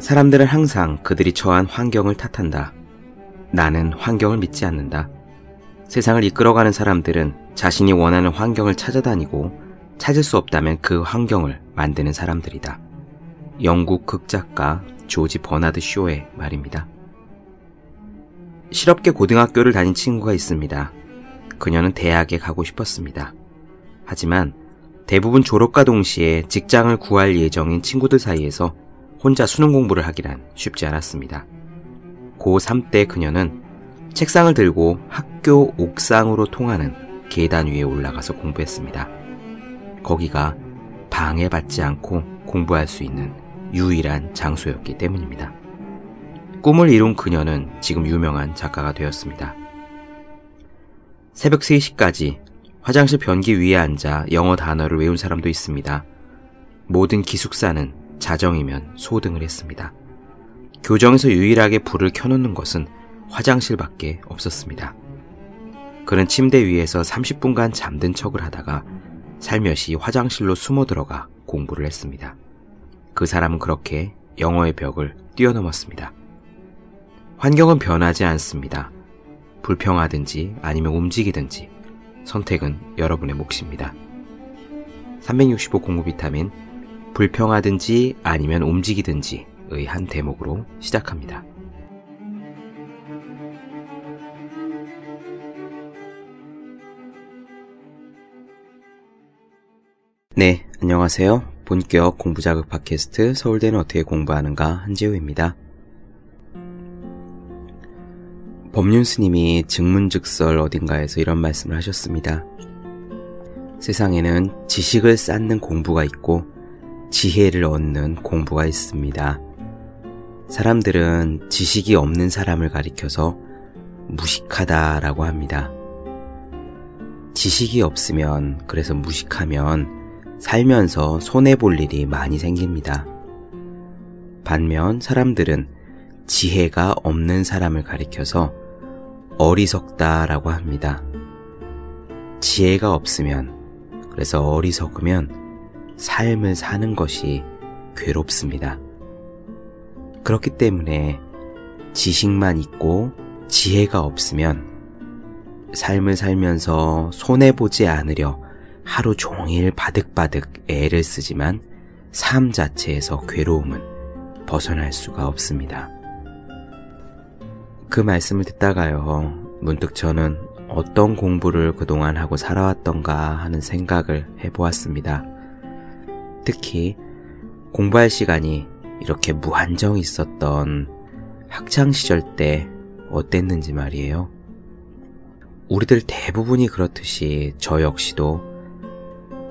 사람들은 항상 그들이 처한 환경을 탓한다. 나는 환경을 믿지 않는다. 세상을 이끌어가는 사람들은 자신이 원하는 환경을 찾아다니고 찾을 수 없다면 그 환경을 만드는 사람들이다. 영국 극작가 조지 버나드 쇼의 말입니다. 실업계 고등학교를 다닌 친구가 있습니다. 그녀는 대학에 가고 싶었습니다. 하지만 대부분 졸업과 동시에 직장을 구할 예정인 친구들 사이에서 혼자 수능 공부를 하기란 쉽지 않았습니다. 고3 때 그녀는 책상을 들고 학교 옥상으로 통하는 계단 위에 올라가서 공부했습니다. 거기가 방해받지 않고 공부할 수 있는 유일한 장소였기 때문입니다. 꿈을 이룬 그녀는 지금 유명한 작가가 되었습니다. 새벽 3시까지 화장실 변기 위에 앉아 영어 단어를 외운 사람도 있습니다. 모든 기숙사는 자정이면 소등을 했습니다. 교정에서 유일하게 불을 켜놓는 것은 화장실밖에 없었습니다. 그는 침대 위에서 30분간 잠든 척을 하다가 살며시 화장실로 숨어 들어가 공부를 했습니다. 그 사람은 그렇게 영어의 벽을 뛰어넘었습니다. 환경은 변하지 않습니다. 불평하든지 아니면 움직이든지 선택은 여러분의 몫입니다. 365 공부 비타민 불평하든지 아니면 움직이든지의 한 대목으로 시작합니다. 네, 안녕하세요. 본격 공부자극 팟캐스트 서울대는 어떻게 공부하는가 한재우입니다. 법륜 스님이 증문즉설 어딘가에서 이런 말씀을 하셨습니다. 세상에는 지식을 쌓는 공부가 있고 지혜를 얻는 공부가 있습니다. 사람들은 지식이 없는 사람을 가리켜서 무식하다라고 합니다. 지식이 없으면, 그래서 무식하면 살면서 손해볼 일이 많이 생깁니다. 반면 사람들은 지혜가 없는 사람을 가리켜서 어리석다라고 합니다. 지혜가 없으면, 그래서 어리석으면 삶을 사는 것이 괴롭습니다. 그렇기 때문에 지식만 있고 지혜가 없으면 삶을 살면서 손해보지 않으려 하루 종일 바득바득 애를 쓰지만 삶 자체에서 괴로움은 벗어날 수가 없습니다. 그 말씀을 듣다가요, 문득 저는 어떤 공부를 그동안 하고 살아왔던가 하는 생각을 해보았습니다. 특히 공부할 시간이 이렇게 무한정 있었던 학창시절 때 어땠는지 말이에요. 우리들 대부분이 그렇듯이 저 역시도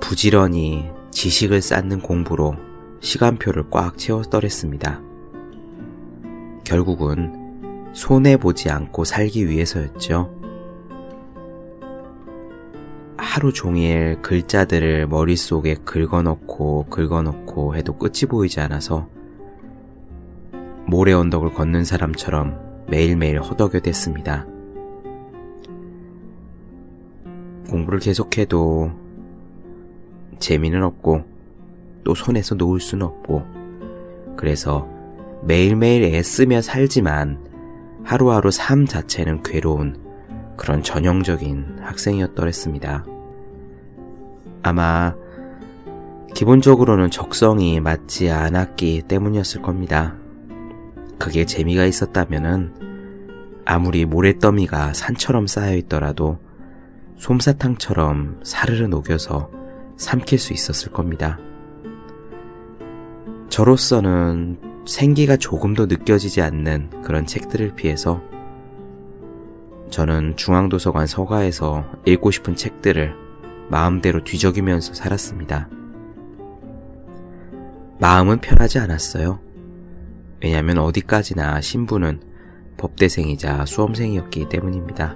부지런히 지식을 쌓는 공부로 시간표를 꽉 채웠더랬습니다. 결국은 손해보지 않고 살기 위해서였죠. 하루 종일 글자들을 머릿속에 긁어넣고 긁어넣고 해도 끝이 보이지 않아서 모래 언덕을 걷는 사람처럼 매일매일 허덕여댔습니다. 공부를 계속해도 재미는 없고 또 손에서 놓을 수는 없고 그래서 매일매일 애쓰며 살지만 하루하루 삶 자체는 괴로운 그런 전형적인 학생이었더랬습니다. 아마 기본적으로는 적성이 맞지 않았기 때문이었을 겁니다. 그게 재미가 있었다면은 아무리 모래더미가 산처럼 쌓여 있더라도 솜사탕처럼 사르르 녹여서 삼킬 수 있었을 겁니다. 저로서는 생기가 조금도 느껴지지 않는 그런 책들을 피해서 저는 중앙도서관 서가에서 읽고 싶은 책들을 마음대로 뒤적이면서 살았습니다. 마음은 편하지 않았어요. 왜냐하면 어디까지나 신부는 법대생이자 수험생이었기 때문입니다.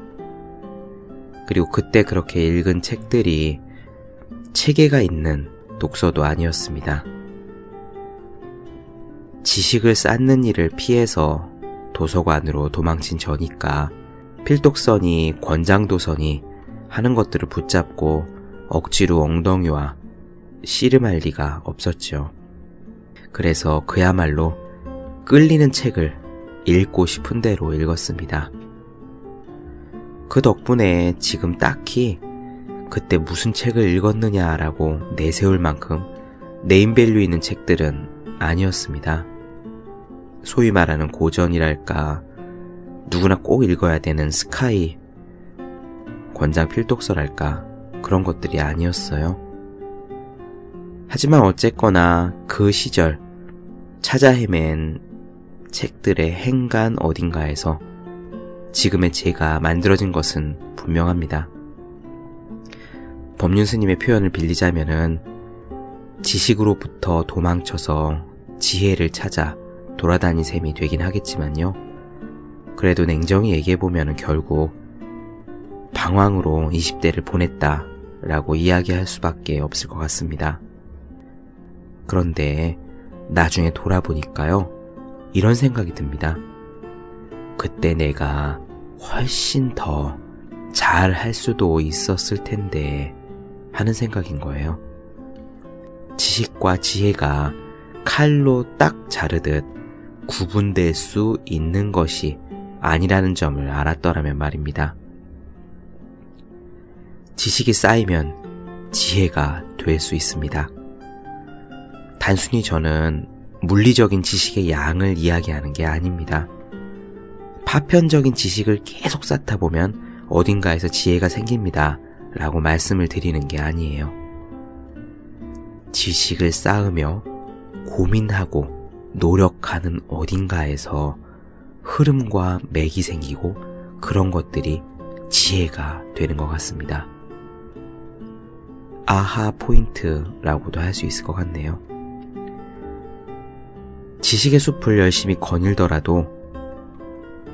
그리고 그때 그렇게 읽은 책들이 체계가 있는 독서도 아니었습니다. 지식을 쌓는 일을 피해서 도서관으로 도망친 저니까 필독선이 권장도선이 하는 것들을 붙잡고 억지로 엉덩이와 씨름할 리가 없었죠. 그래서 그야말로 끌리는 책을 읽고 싶은 대로 읽었습니다. 그 덕분에 지금 딱히 그때 무슨 책을 읽었느냐라고 내세울 만큼 네임밸류 있는 책들은 아니었습니다. 소위 말하는 고전이랄까, 누구나 꼭 읽어야 되는 스카이, 권장 필독서랄까, 그런 것들이 아니었어요. 하지만 어쨌거나 그 시절 찾아 헤맨 책들의 행간 어딘가에서 지금의 제가 만들어진 것은 분명합니다. 법륜 스님의 표현을 빌리자면은 지식으로부터 도망쳐서 지혜를 찾아 돌아다닌 셈이 되긴 하겠지만요. 그래도 냉정히 얘기해보면 결국 방황으로 20대를 보냈다 라고 이야기할 수밖에 없을 것 같습니다. 그런데 나중에 돌아보니까요. 이런 생각이 듭니다. 그때 내가 훨씬 더 잘 할 수도 있었을 텐데 하는 생각인 거예요. 지식과 지혜가 칼로 딱 자르듯 구분될 수 있는 것이 아니라는 점을 알았더라면 말입니다. 지식이 쌓이면 지혜가 될 수 있습니다. 단순히 저는 물리적인 지식의 양을 이야기하는 게 아닙니다. 파편적인 지식을 계속 쌓다 보면 어딘가에서 지혜가 생깁니다. 라고 말씀을 드리는 게 아니에요. 지식을 쌓으며 고민하고 노력하는 어딘가에서 흐름과 맥이 생기고 그런 것들이 지혜가 되는 것 같습니다. 아하 포인트라고도 할 수 있을 것 같네요. 지식의 숲을 열심히 거닐더라도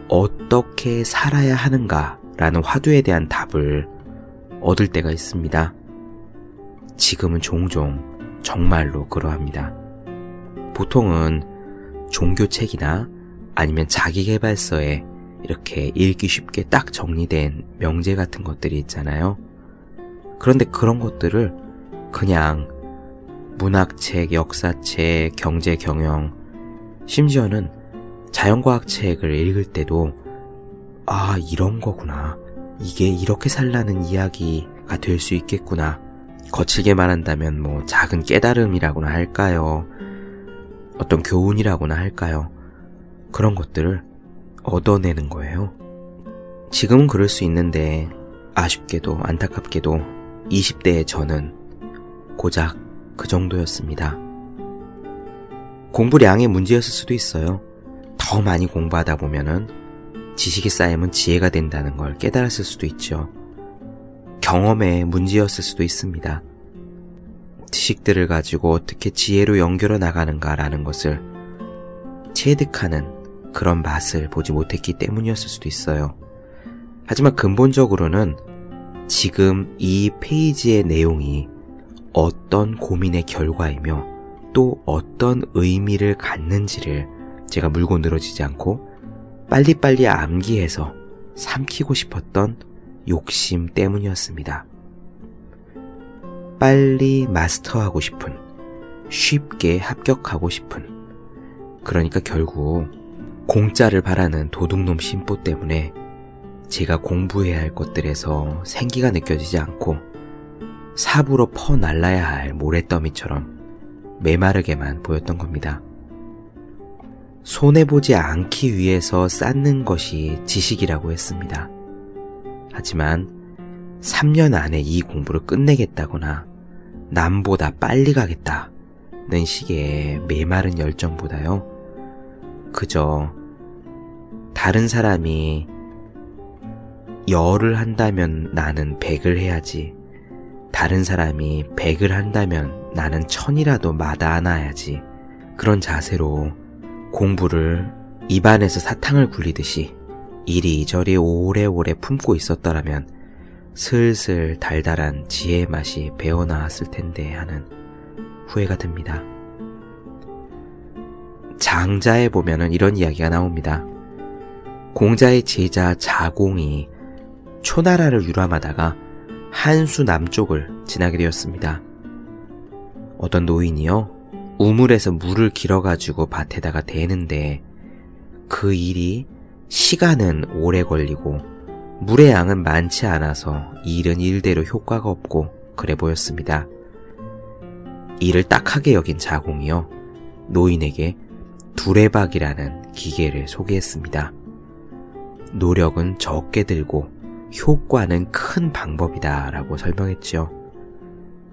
어떻게 살아야 하는가라는 화두에 대한 답을 얻을 때가 있습니다. 지금은 종종 정말로 그러합니다. 보통은 종교책이나 아니면 자기개발서에 이렇게 읽기 쉽게 딱 정리된 명제 같은 것들이 있잖아요. 그런데 그런 것들을 그냥 문학책, 역사책, 경제, 경영, 심지어는 자연과학 책을 읽을 때도 아, 이런 거구나. 이게 이렇게 살라는 이야기가 될 수 있겠구나. 거칠게 말한다면 뭐 작은 깨달음이라고나 할까요? 어떤 교훈이라고나 할까요? 그런 것들을 얻어내는 거예요. 지금은 그럴 수 있는데 아쉽게도 안타깝게도 20대의 저는 고작 그 정도였습니다. 공부량의 문제였을 수도 있어요. 더 많이 공부하다 보면은 지식이 쌓이면 지혜가 된다는 걸 깨달았을 수도 있죠. 경험의 문제였을 수도 있습니다. 지식들을 가지고 어떻게 지혜로 연결해 나가는가라는 것을 체득하는 그런 맛을 보지 못했기 때문이었을 수도 있어요. 하지만 근본적으로는 지금 이 페이지의 내용이 어떤 고민의 결과이며 또 어떤 의미를 갖는지를 제가 물고 늘어지지 않고 빨리빨리 암기해서 삼키고 싶었던 욕심 때문이었습니다. 빨리 마스터하고 싶은, 쉽게 합격하고 싶은, 그러니까 결국 공짜를 바라는 도둑놈 심보 때문에 제가 공부해야 할 것들에서 생기가 느껴지지 않고 삽으로 퍼 날라야 할 모래더미처럼 메마르게만 보였던 겁니다. 손해보지 않기 위해서 쌓는 것이 지식이라고 했습니다. 하지만 3년 안에 이 공부를 끝내겠다거나 남보다 빨리 가겠다는 식의 메마른 열정보다요. 그저 다른 사람이 열을 한다면 나는 백을 해야지. 다른 사람이 백을 한다면 나는 천이라도 마다하나야지. 그런 자세로 공부를 입안에서 사탕을 굴리듯이 이리저리 오래오래 품고 있었더라면 슬슬 달달한 지혜의 맛이 배어나왔을 텐데 하는 후회가 듭니다. 장자에 보면은 이런 이야기가 나옵니다. 공자의 제자 자공이 초나라를 유람하다가 한수 남쪽을 지나게 되었습니다. 어떤 노인이요. 우물에서 물을 길어가지고 밭에다가 대는데 그 일이 시간은 오래 걸리고 물의 양은 많지 않아서 일은 일대로 효과가 없고 그래 보였습니다. 일을 딱하게 여긴 자공이요. 노인에게 두레박이라는 기계를 소개했습니다. 노력은 적게 들고 효과는 큰 방법이다 라고 설명했지요.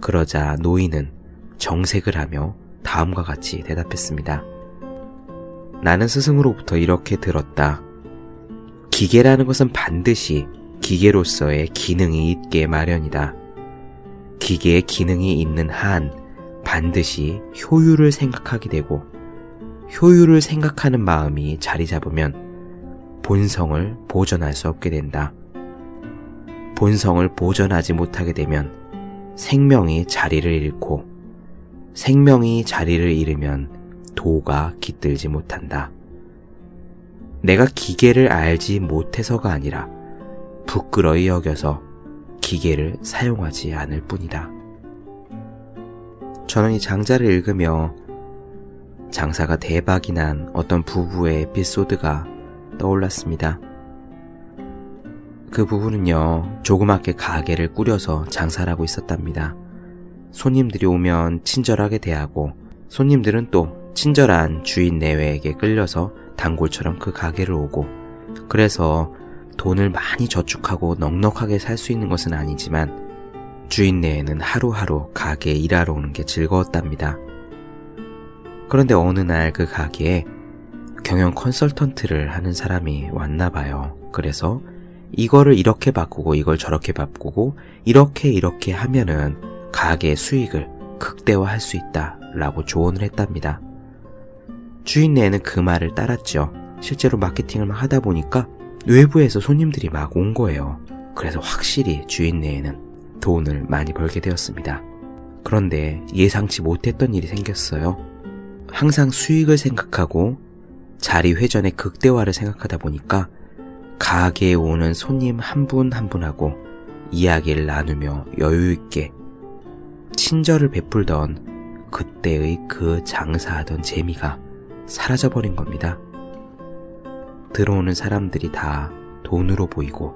그러자 노인은 정색을 하며 다음과 같이 대답했습니다. 나는 스승으로부터 이렇게 들었다. 기계라는 것은 반드시 기계로서의 기능이 있게 마련이다. 기계의 기능이 있는 한 반드시 효율을 생각하게 되고 효율을 생각하는 마음이 자리 잡으면 본성을 보존할 수 없게 된다. 본성을 보존하지 못하게 되면 생명이 자리를 잃고 생명이 자리를 잃으면 도가 깃들지 못한다. 내가 기계를 알지 못해서가 아니라 부끄러이 여겨서 기계를 사용하지 않을 뿐이다. 저는 이 장자를 읽으며 장사가 대박이 난 어떤 부부의 에피소드가 떠올랐습니다. 그 부부는요, 조그맣게 가게를 꾸려서 장사를 하고 있었답니다. 손님들이 오면 친절하게 대하고, 손님들은 또 친절한 주인 내외에게 끌려서 단골처럼 그 가게를 오고, 그래서 돈을 많이 저축하고 넉넉하게 살 수 있는 것은 아니지만, 주인 내에는 하루하루 가게에 일하러 오는 게 즐거웠답니다. 그런데 어느 날 그 가게에 경영 컨설턴트를 하는 사람이 왔나 봐요. 그래서 이거를 이렇게 바꾸고 이걸 저렇게 바꾸고 이렇게 이렇게 하면은 가게 수익을 극대화할 수 있다 라고 조언을 했답니다. 주인네는 그 말을 따랐죠. 실제로 마케팅을 막 하다 보니까 외부에서 손님들이 막 온 거예요. 그래서 확실히 주인네에는 돈을 많이 벌게 되었습니다. 그런데 예상치 못했던 일이 생겼어요. 항상 수익을 생각하고 자리 회전의 극대화를 생각하다 보니까 가게에 오는 손님 한 분 한 분하고 이야기를 나누며 여유있게 친절을 베풀던 그때의 그 장사하던 재미가 사라져버린 겁니다. 들어오는 사람들이 다 돈으로 보이고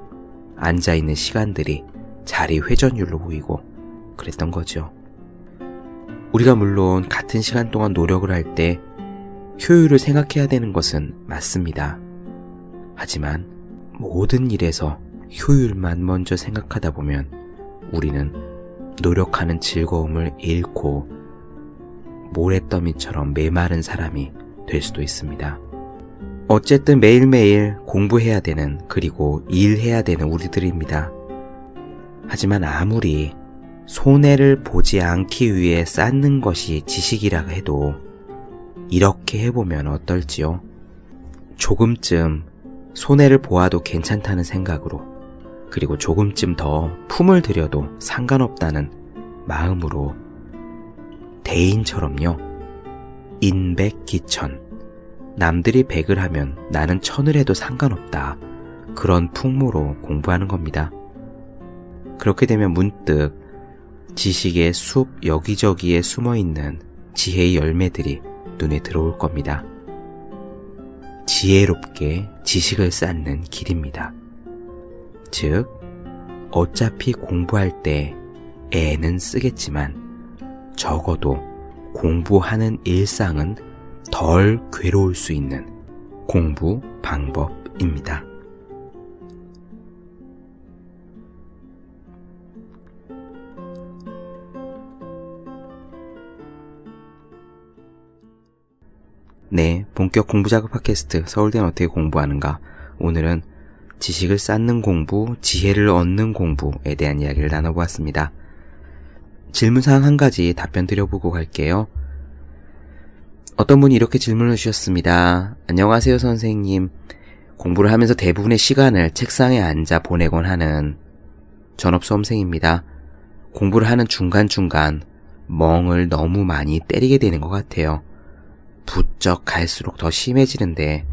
앉아있는 시간들이 자리 회전율로 보이고 그랬던 거죠. 우리가 물론 같은 시간 동안 노력을 할 때 효율을 생각해야 되는 것은 맞습니다. 하지만 모든 일에서 효율만 먼저 생각하다 보면 우리는 노력하는 즐거움을 잃고 모래더미처럼 메마른 사람이 될 수도 있습니다. 어쨌든 매일매일 공부해야 되는 그리고 일해야 되는 우리들입니다. 하지만 아무리 손해를 보지 않기 위해 쌓는 것이 지식이라 해도 이렇게 해보면 어떨지요? 조금쯤 손해를 보아도 괜찮다는 생각으로 그리고 조금쯤 더 품을 들여도 상관없다는 마음으로 대인처럼요. 인백기천. 남들이 백을 하면 나는 천을 해도 상관없다. 그런 풍모로 공부하는 겁니다. 그렇게 되면 문득 지식의 숲 여기저기에 숨어 있는 지혜의 열매들이 눈에 들어올 겁니다. 지혜롭게 지식을 쌓는 길입니다. 즉, 어차피 공부할 때 애는 쓰겠지만 적어도 공부하는 일상은 덜 괴로울 수 있는 공부 방법입니다. 네, 본격 공부작업 팟캐스트 서울대는 어떻게 공부하는가. 오늘은 지식을 쌓는 공부, 지혜를 얻는 공부에 대한 이야기를 나눠보았습니다. 질문사항 한 가지 답변 드려보고 갈게요. 어떤 분이 이렇게 질문을 주셨습니다. 안녕하세요, 선생님. 공부를 하면서 대부분의 시간을 책상에 앉아 보내곤 하는 전업수험생입니다. 공부를 하는 중간중간 멍을 너무 많이 때리게 되는 것 같아요. 부쩍 갈수록 더 심해지는데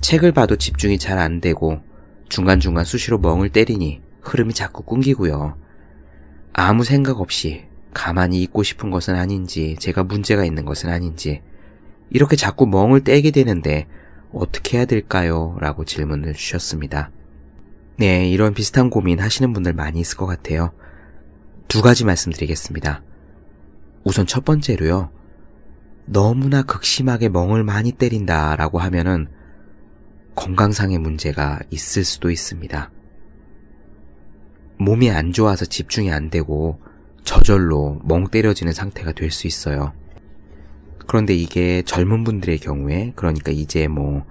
책을 봐도 집중이 잘 안 되고 중간중간 수시로 멍을 때리니 흐름이 자꾸 끊기고요. 아무 생각 없이 가만히 있고 싶은 것은 아닌지, 제가 문제가 있는 것은 아닌지, 이렇게 자꾸 멍을 때게 되는데 어떻게 해야 될까요? 라고 질문을 주셨습니다. 네, 이런 비슷한 고민 하시는 분들 많이 있을 것 같아요. 두 가지 말씀드리겠습니다. 우선 첫 번째로요. 너무나 극심하게 멍을 많이 때린다 라고 하면은 건강상의 문제가 있을 수도 있습니다. 몸이 안 좋아서 집중이 안 되고 저절로 멍 때려지는 상태가 될 수 있어요. 그런데 이게 젊은 분들의 경우에 그러니까 이제 뭐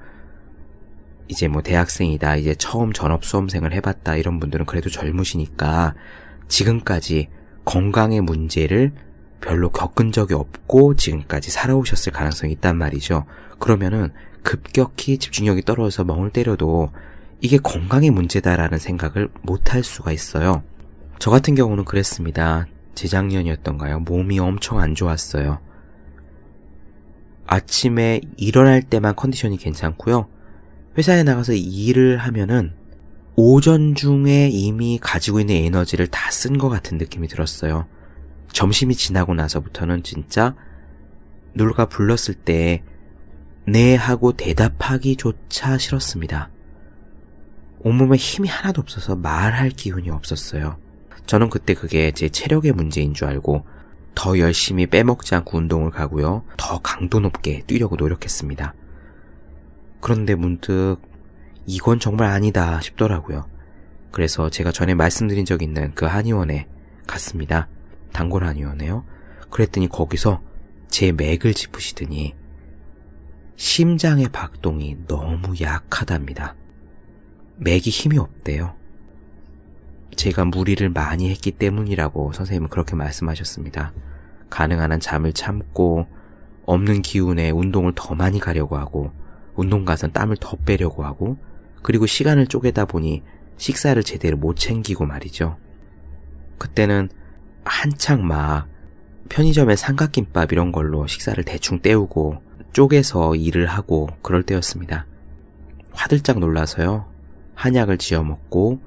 이제 뭐 대학생이다 이제 처음 전업 수험생을 해봤다 이런 분들은 그래도 젊으시니까 지금까지 건강의 문제를 별로 겪은 적이 없고 지금까지 살아오셨을 가능성이 있단 말이죠. 그러면은 급격히 집중력이 떨어져서 멍을 때려도 이게 건강의 문제다라는 생각을 못 할 수가 있어요. 저 같은 경우는 그랬습니다. 재작년이었던가요? 몸이 엄청 안 좋았어요. 아침에 일어날 때만 컨디션이 괜찮고요. 회사에 나가서 일을 하면은 오전 중에 이미 가지고 있는 에너지를 다 쓴 것 같은 느낌이 들었어요. 점심이 지나고 나서부터는 진짜 누가 불렀을 때 네 하고 대답하기조차 싫었습니다. 온몸에 힘이 하나도 없어서 말할 기운이 없었어요. 저는 그때 그게 제 체력의 문제인 줄 알고 더 열심히 빼먹지 않고 운동을 가고요. 더 강도 높게 뛰려고 노력했습니다. 그런데 문득 이건 정말 아니다 싶더라고요. 그래서 제가 전에 말씀드린 적 있는 그 한의원에 갔습니다. 단골 한의원에요. 그랬더니 거기서 제 맥을 짚으시더니 심장의 박동이 너무 약하답니다. 맥이 힘이 없대요. 제가 무리를 많이 했기 때문이라고 선생님은 그렇게 말씀하셨습니다. 가능한 한 잠을 참고 없는 기운에 운동을 더 많이 가려고 하고 운동 가선 땀을 더 빼려고 하고 그리고 시간을 쪼개다 보니 식사를 제대로 못 챙기고 말이죠. 그때는 한창 막 편의점에 삼각김밥 이런 걸로 식사를 대충 때우고 쪼개서 일을 하고 그럴 때였습니다. 화들짝 놀라서요. 한약을 지어 먹고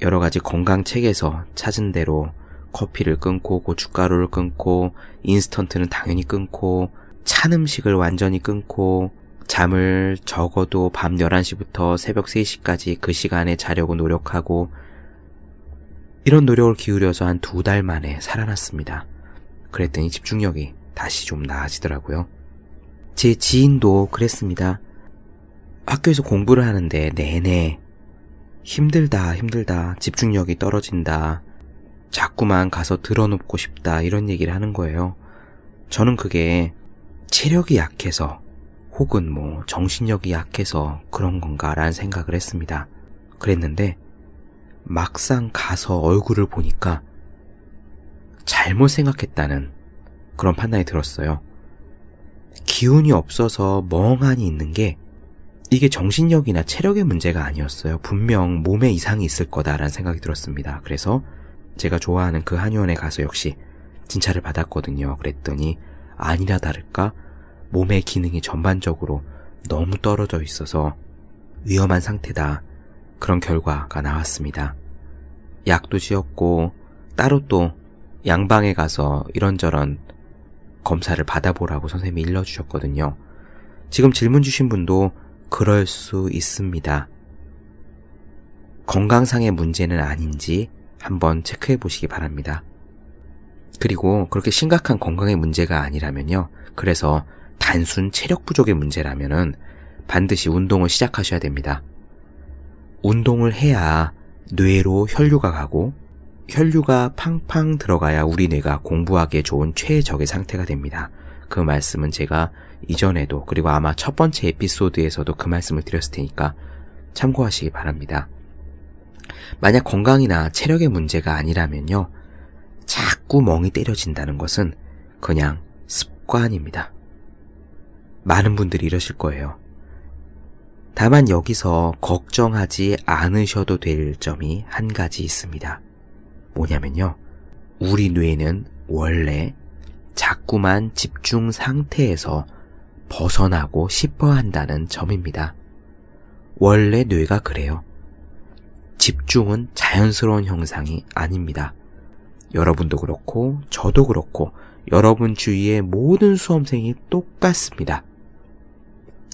여러 가지 건강 책에서 찾은 대로 커피를 끊고 고춧가루를 끊고 인스턴트는 당연히 끊고 찬 음식을 완전히 끊고 잠을 적어도 밤 11시부터 새벽 3시까지 그 시간에 자려고 노력하고 이런 노력을 기울여서 한 두 달 만에 살아났습니다. 그랬더니 집중력이 다시 좀 나아지더라고요. 제 지인도 그랬습니다. 학교에서 공부를 하는데 내내 힘들다, 힘들다, 집중력이 떨어진다, 자꾸만 가서 들어눕고 싶다, 이런 얘기를 하는 거예요. 저는 그게 체력이 약해서 혹은 뭐 정신력이 약해서 그런 건가라는 생각을 했습니다. 그랬는데 막상 가서 얼굴을 보니까 잘못 생각했다는 그런 판단이 들었어요. 기운이 없어서 멍하니 있는 게 이게 정신력이나 체력의 문제가 아니었어요. 분명 몸에 이상이 있을 거다라는 생각이 들었습니다. 그래서 제가 좋아하는 그 한의원에 가서 역시 진찰을 받았거든요. 그랬더니 아니라 다를까 몸의 기능이 전반적으로 너무 떨어져 있어서 위험한 상태다. 그런 결과가 나왔습니다. 약도 지었고 따로 또 양방에 가서 이런저런 검사를 받아보라고 선생님이 일러주셨거든요. 지금 질문 주신 분도 그럴 수 있습니다. 건강상의 문제는 아닌지 한번 체크해 보시기 바랍니다. 그리고 그렇게 심각한 건강의 문제가 아니라면요. 그래서 단순 체력 부족의 문제라면은 반드시 운동을 시작하셔야 됩니다. 운동을 해야 뇌로 혈류가 가고 혈류가 팡팡 들어가야 우리 뇌가 공부하기에 좋은 최적의 상태가 됩니다. 그 말씀은 제가 이전에도 그리고 아마 첫 번째 에피소드에서도 그 말씀을 드렸을 테니까 참고하시기 바랍니다. 만약 건강이나 체력의 문제가 아니라면요. 자꾸 멍이 때려진다는 것은 그냥 습관입니다. 많은 분들이 이러실 거예요. 다만 여기서 걱정하지 않으셔도 될 점이 한 가지 있습니다. 뭐냐면요. 우리 뇌는 원래 자꾸만 집중 상태에서 벗어나고 싶어 한다는 점입니다. 원래 뇌가 그래요. 집중은 자연스러운 형상이 아닙니다. 여러분도 그렇고 저도 그렇고 여러분 주위의 모든 수험생이 똑같습니다.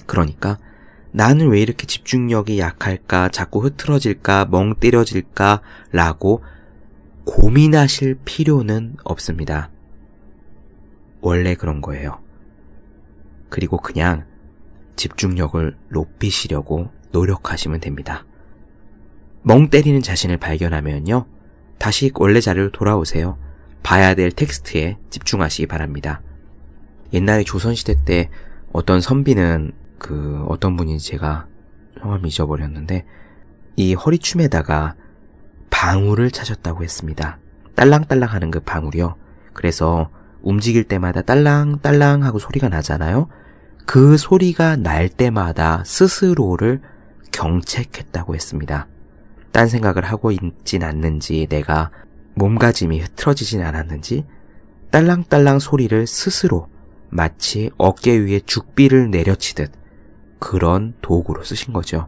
그러니까 나는 왜 이렇게 집중력이 약할까, 자꾸 흐트러질까, 멍 때려질까, 라고 고민하실 필요는 없습니다. 원래 그런 거예요. 그리고 그냥 집중력을 높이시려고 노력하시면 됩니다. 멍 때리는 자신을 발견하면요. 다시 원래 자리로 돌아오세요. 봐야 될 텍스트에 집중하시기 바랍니다. 옛날에 조선시대 때 어떤 선비는 그 어떤 분인지 제가 성함 잊어버렸는데 이 허리춤에다가 방울을 차셨다고 했습니다. 딸랑딸랑 하는 그 방울이요. 그래서 움직일 때마다 딸랑딸랑 하고 소리가 나잖아요. 그 소리가 날 때마다 스스로를 경책했다고 했습니다. 딴 생각을 하고 있진 않는지 내가 몸가짐이 흐트러지진 않았는지 딸랑딸랑 소리를 스스로 마치 어깨 위에 죽비를 내려치듯 그런 도구로 쓰신 거죠.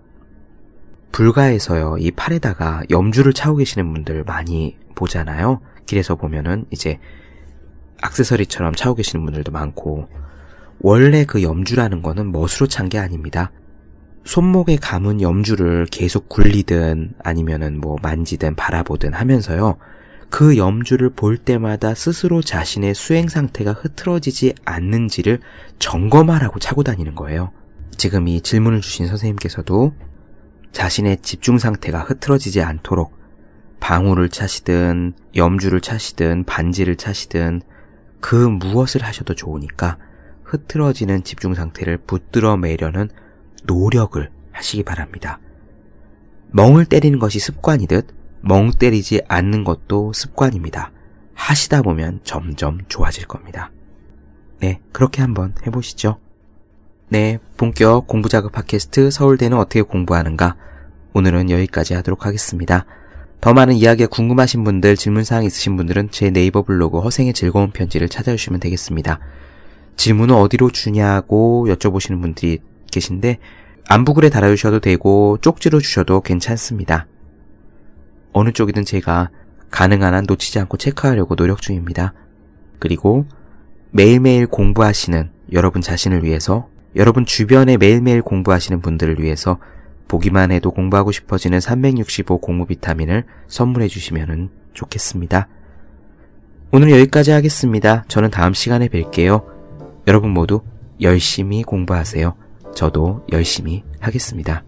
불가에서요, 이 팔에다가 염주를 차고 계시는 분들 많이 보잖아요. 길에서 보면은 이제 악세서리처럼 차고 계시는 분들도 많고, 원래 그 염주라는 거는 멋으로 찬 게 아닙니다. 손목에 감은 염주를 계속 굴리든 아니면은 뭐 만지든 바라보든 하면서요. 그 염주를 볼 때마다 스스로 자신의 수행 상태가 흐트러지지 않는지를 점검하라고 차고 다니는 거예요. 지금 이 질문을 주신 선생님께서도 자신의 집중 상태가 흐트러지지 않도록 방울을 차시든 염주를 차시든 반지를 차시든 그 무엇을 하셔도 좋으니까 흐트러지는 집중 상태를 붙들어 매려는 노력을 하시기 바랍니다. 멍을 때리는 것이 습관이듯 멍 때리지 않는 것도 습관입니다. 하시다 보면 점점 좋아질 겁니다. 네, 그렇게 한번 해보시죠. 네, 본격 공부자극 팟캐스트 서울대는 어떻게 공부하는가? 오늘은 여기까지 하도록 하겠습니다. 더 많은 이야기가 궁금하신 분들, 질문사항 있으신 분들은 제 네이버 블로그 허생의 즐거운 편지를 찾아주시면 되겠습니다. 질문은 어디로 주냐고 여쭤보시는 분들이 계신데 안부글에 달아주셔도 되고 쪽지로 주셔도 괜찮습니다. 어느 쪽이든 제가 가능한 한 놓치지 않고 체크하려고 노력 중입니다. 그리고 매일매일 공부하시는 여러분 자신을 위해서 여러분 주변에 매일매일 공부하시는 분들을 위해서 보기만 해도 공부하고 싶어지는 365 공부 비타민을 선물해 주시면 좋겠습니다. 오늘 여기까지 하겠습니다. 저는 다음 시간에 뵐게요. 여러분 모두 열심히 공부하세요. 저도 열심히 하겠습니다.